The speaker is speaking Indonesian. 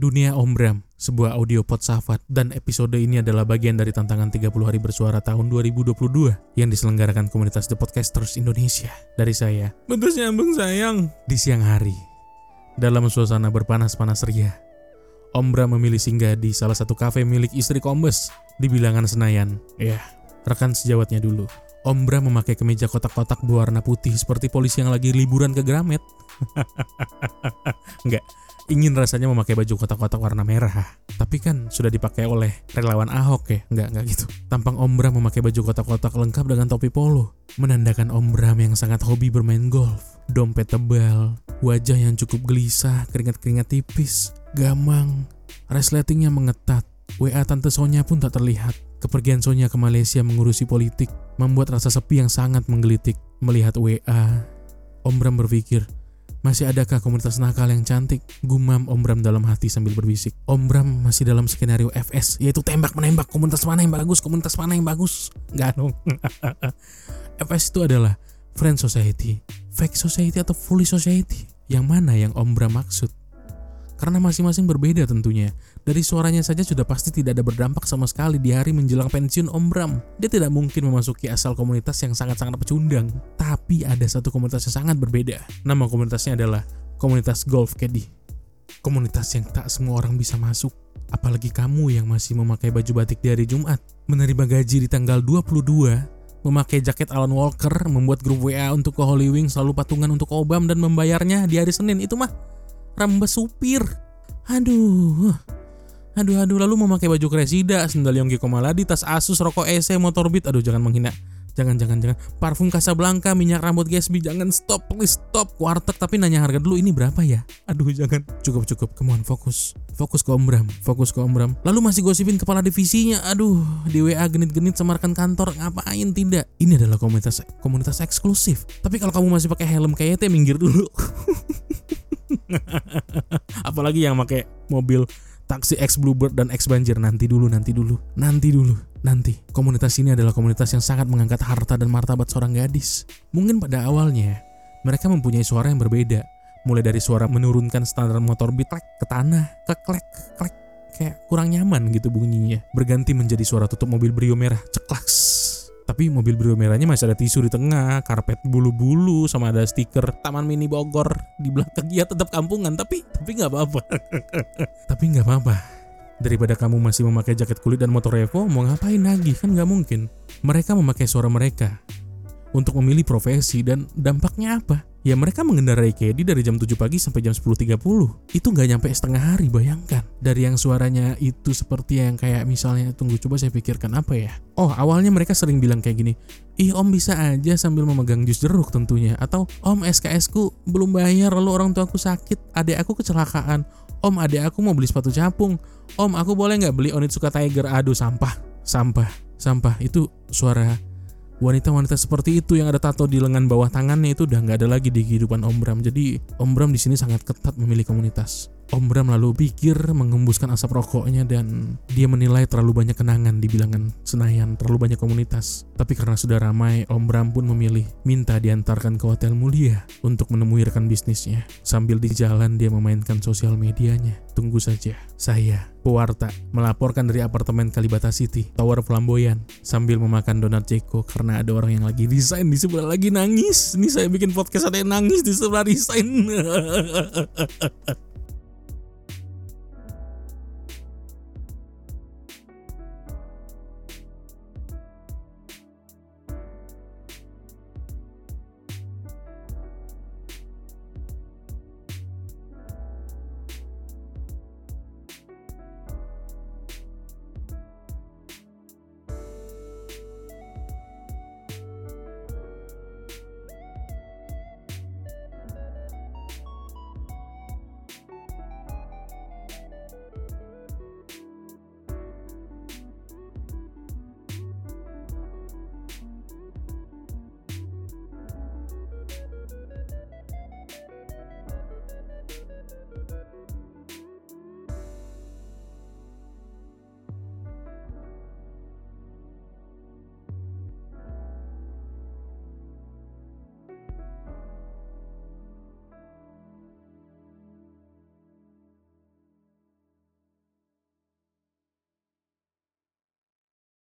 Dunia Om Bram, sebuah audio podsafat dan episode ini adalah bagian dari tantangan 30 hari bersuara tahun 2022 yang diselenggarakan komunitas The Podcasters Indonesia. Dari saya, bentus nyambung sayang. Di siang hari, dalam suasana berpanas-panas ria, Om Bram memilih singgah di salah satu kafe milik istri Kombes di bilangan Senayan. Ya, rekan sejawatnya dulu. Om Bram memakai kemeja kotak-kotak berwarna putih seperti polisi yang lagi liburan ke Gramet. Enggak, ingin rasanya memakai baju kotak-kotak warna merah. Tapi kan sudah dipakai oleh relawan Ahok ya, nggak nggak gitu. Tampang Om Bram memakai baju kotak-kotak lengkap dengan topi polo, menandakan Om Bram yang sangat hobi bermain golf. Dompet tebal, wajah yang cukup gelisah, keringat-keringat tipis, gamang, resletingnya mengetat. WA Tante Sonya pun tak terlihat. Kepergian Sonya ke Malaysia mengurusi politik membuat rasa sepi yang sangat menggelitik. Melihat WA, Om Bram berpikir, masih adakah komunitas nakal yang cantik? Gumam Om Bram dalam hati sambil berbisik. Om Bram masih dalam skenario FS, yaitu tembak menembak komunitas mana yang bagus, komunitas mana yang bagus. Gak dong. FS itu adalah friend society, fake society atau fully society. Yang mana yang Om Bram maksud? Karena masing-masing berbeda tentunya. Dari suaranya saja sudah pasti tidak ada berdampak sama sekali di hari menjelang pensiun Om Bram. Dia tidak mungkin memasuki asal komunitas yang sangat-sangat pecundang. Tapi ada satu komunitas yang sangat berbeda. Nama komunitasnya adalah komunitas Golf Caddy. Komunitas yang tak semua orang bisa masuk. Apalagi kamu yang masih memakai baju batik di hari Jumat. Menerima gaji di tanggal 22 memakai jaket Alan Walker, membuat grup WA untuk ke Holy Wing, selalu patungan untuk Obam dan membayarnya di hari Senin itu mah rambut supir. Aduh. Aduh aduh lalu memakai baju kresida, sendal Yonggi Komaladi, tas Asus, rokok EC, motor Beat. Aduh jangan menghina. Jangan jangan jangan. Parfum Casablanca, minyak rambut Gatsby, jangan stop please stop. Kuartek tapi nanya harga dulu ini berapa ya? Aduh jangan. Cukup cukup. Come on fokus. Fokus ke Om Bram. Fokus ke Om Bram. Lalu masih gosipin kepala divisinya. Aduh, di WA genit-genit semarkan kantor. Ngapain tidak? Ini adalah komunitas komunitas eksklusif. Tapi kalau kamu masih pakai helm kayak minggir dulu. Apalagi yang pakai mobil taksi X Bluebird dan X Banjir nanti dulu, nanti dulu, nanti dulu, nanti. Komunitas ini adalah komunitas yang sangat mengangkat harta dan martabat seorang gadis. Mungkin pada awalnya mereka mempunyai suara yang berbeda, mulai dari suara menurunkan standar motor beat ke tanah, ke klek, klek, kayak kurang nyaman gitu bunyinya. Berganti menjadi suara tutup mobil Brio merah, ceklaks tapi mobil Brio merahnya masih ada tisu di tengah, karpet bulu-bulu sama ada stiker Taman Mini Bogor di belakang. Ya tetap kampungan, tapi tapi nggak apa-apa. tapi nggak apa-apa. Daripada kamu masih memakai jaket kulit dan motor Evo, mau ngapain lagi? Kan nggak mungkin. Mereka memakai suara mereka untuk memilih profesi dan dampaknya apa? Ya mereka mengendarai Kedi dari jam 7 pagi sampai jam 10.30 Itu nggak nyampe setengah hari bayangkan. Dari yang suaranya itu seperti yang kayak misalnya Tunggu coba saya pikirkan apa ya? Oh awalnya mereka sering bilang kayak gini Ih om bisa aja sambil memegang jus jeruk tentunya. Atau om SKS ku belum bayar lalu orang tua aku sakit Adik aku kecelakaan. Om adik aku mau beli sepatu capung. Om aku boleh nggak beli Onitsuka Tiger? Aduh sampah Sampah Sampah. Itu suara wanita-wanita seperti itu yang ada tato di lengan bawah tangannya itu udah nggak ada lagi di kehidupan Om Bram. Jadi Om Bram di sini sangat ketat memilih komunitas. Om Bram lalu pikir mengembuskan asap rokoknya dan dia menilai terlalu banyak kenangan di bilangan Senayan, terlalu banyak komunitas. Tapi karena sudah ramai, Om Bram pun memilih minta diantarkan ke hotel mulia untuk menemui rekan bisnisnya. Sambil di jalan dia memainkan sosial medianya. Tunggu saja, saya, Pewarta, melaporkan dari apartemen Kalibata City, Tower Flamboyan, sambil memakan donat Jeko karena ada orang yang lagi resign di sebelah lagi nangis. Ini saya bikin podcast ada yang nangis di sebelah resign.